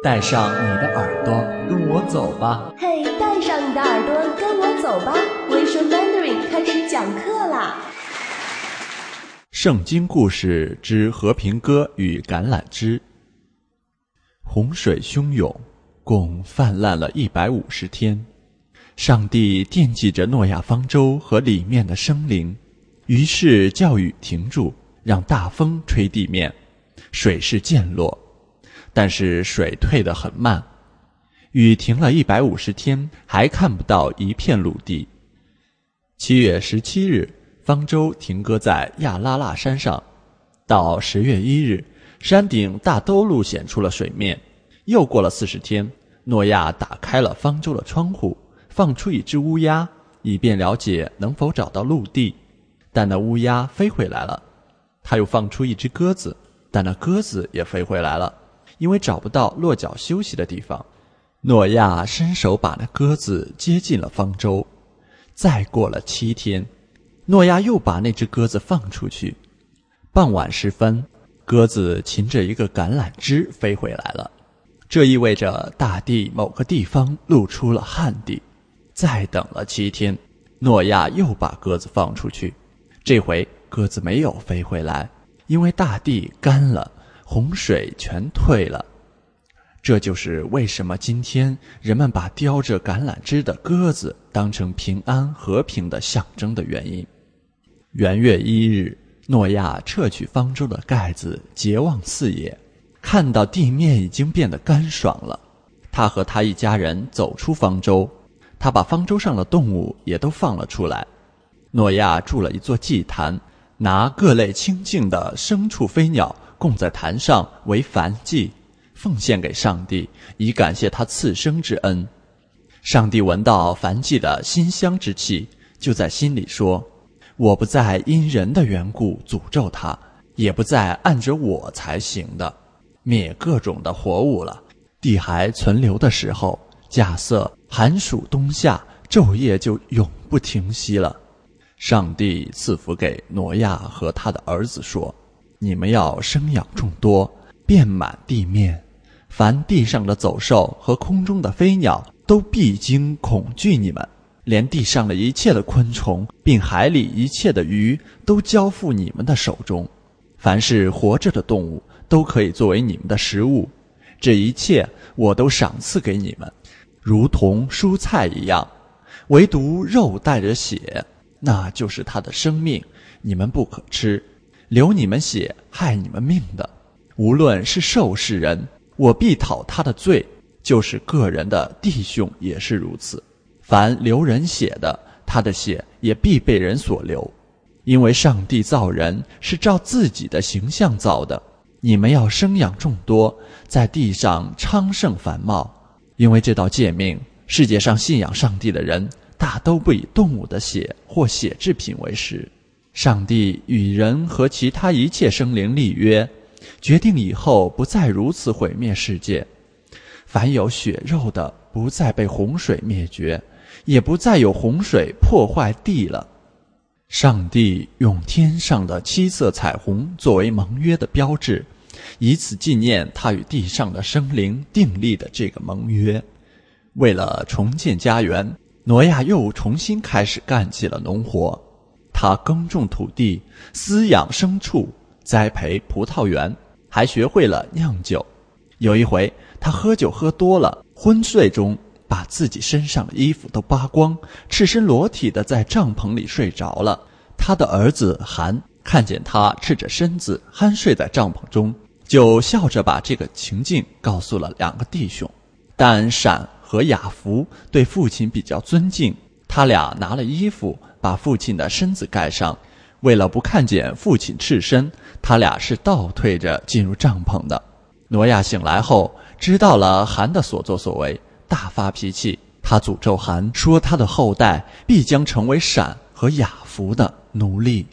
带上你的耳朵，跟我走吧。嘿，带上你的耳朵，跟我走吧。微说 Mandarin 开始讲课啦！圣经故事之和平鸽与橄榄枝。洪水汹涌，共泛滥了一百五十天。上帝惦记着诺亚方舟和里面的生灵，于是叫雨停住，让大风吹地面，水势渐落。但是水退得很慢，雨停了一百五十天，还看不到一片陆地。七月十七日，方舟停搁在亚拉腊山上。到十月一日，山顶大都路显出了水面。又过了四十天，诺亚打开了方舟的窗户，放出一只乌鸦，以便了解能否找到陆地。但那乌鸦飞回来了。他又放出一只鸽子，但那鸽子也飞回来了。因为找不到落脚休息的地方，诺亚伸手把那鸽子接进了方舟。再过了七天，诺亚又把那只鸽子放出去。傍晚时分，鸽子擒着一个橄榄枝飞回来了，这意味着大地某个地方露出了旱地。再等了七天，诺亚又把鸽子放出去，这回鸽子没有飞回来，因为大地干了。洪水全退了，这就是为什么今天人们把叼着橄榄枝的鸽子当成平安和平的象征的原因。元月一日，诺亚撤去方舟的盖子，结望四野，看到地面已经变得干爽了。他和他一家人走出方舟，他把方舟上的动物也都放了出来。诺亚筑了一座祭坛，拿各类清净的牲畜、飞鸟。供在坛上为燔祭，奉献给上帝，以感谢他赐生之恩。上帝闻到燔祭的馨香之气，就在心里说：“我不再因人的缘故诅咒他，也不再按着我才行的灭各种的活物了。地还存留的时候，假设寒暑冬夏昼夜就永不停息了。”上帝赐福给挪亚和他的儿子说。你们要生养众多，遍满地面，凡地上的走兽和空中的飞鸟都必经恐惧你们，连地上的一切的昆虫，并海里一切的鱼都交付你们的手中。凡是活着的动物都可以作为你们的食物，这一切我都赏赐给你们，如同蔬菜一样。唯独肉带着血，那就是它的生命，你们不可吃。流你们血害你们命的，无论是兽是人，我必讨他的罪；就是个人的弟兄也是如此。凡流人血的，他的血也必被人所流，因为上帝造人是照自己的形象造的。你们要生养众多，在地上昌盛繁茂。因为这道诫命，世界上信仰上帝的人大都不以动物的血或血制品为食。上帝与人和其他一切生灵立约，决定以后不再如此毁灭世界。凡有血肉的，不再被洪水灭绝，也不再有洪水破坏地了。上帝用天上的七色彩虹作为盟约的标志，以此纪念他与地上的生灵订立的这个盟约。为了重建家园，挪亚又重新开始干起了农活。他耕种土地，饲养牲畜，栽培葡萄园，还学会了酿酒。有一回，他喝酒喝多了，昏睡中把自己身上的衣服都扒光，赤身裸体的在帐篷里睡着了。他的儿子韩看见他赤着身子酣睡在帐篷中，就笑着把这个情境告诉了两个弟兄。但闪和雅福对父亲比较尊敬，他俩拿了衣服。把父亲的身子盖上，为了不看见父亲赤身，他俩是倒退着进入帐篷的。挪亚醒来后，知道了韩的所作所为，大发脾气。他诅咒韩，说他的后代必将成为闪和雅福的奴隶。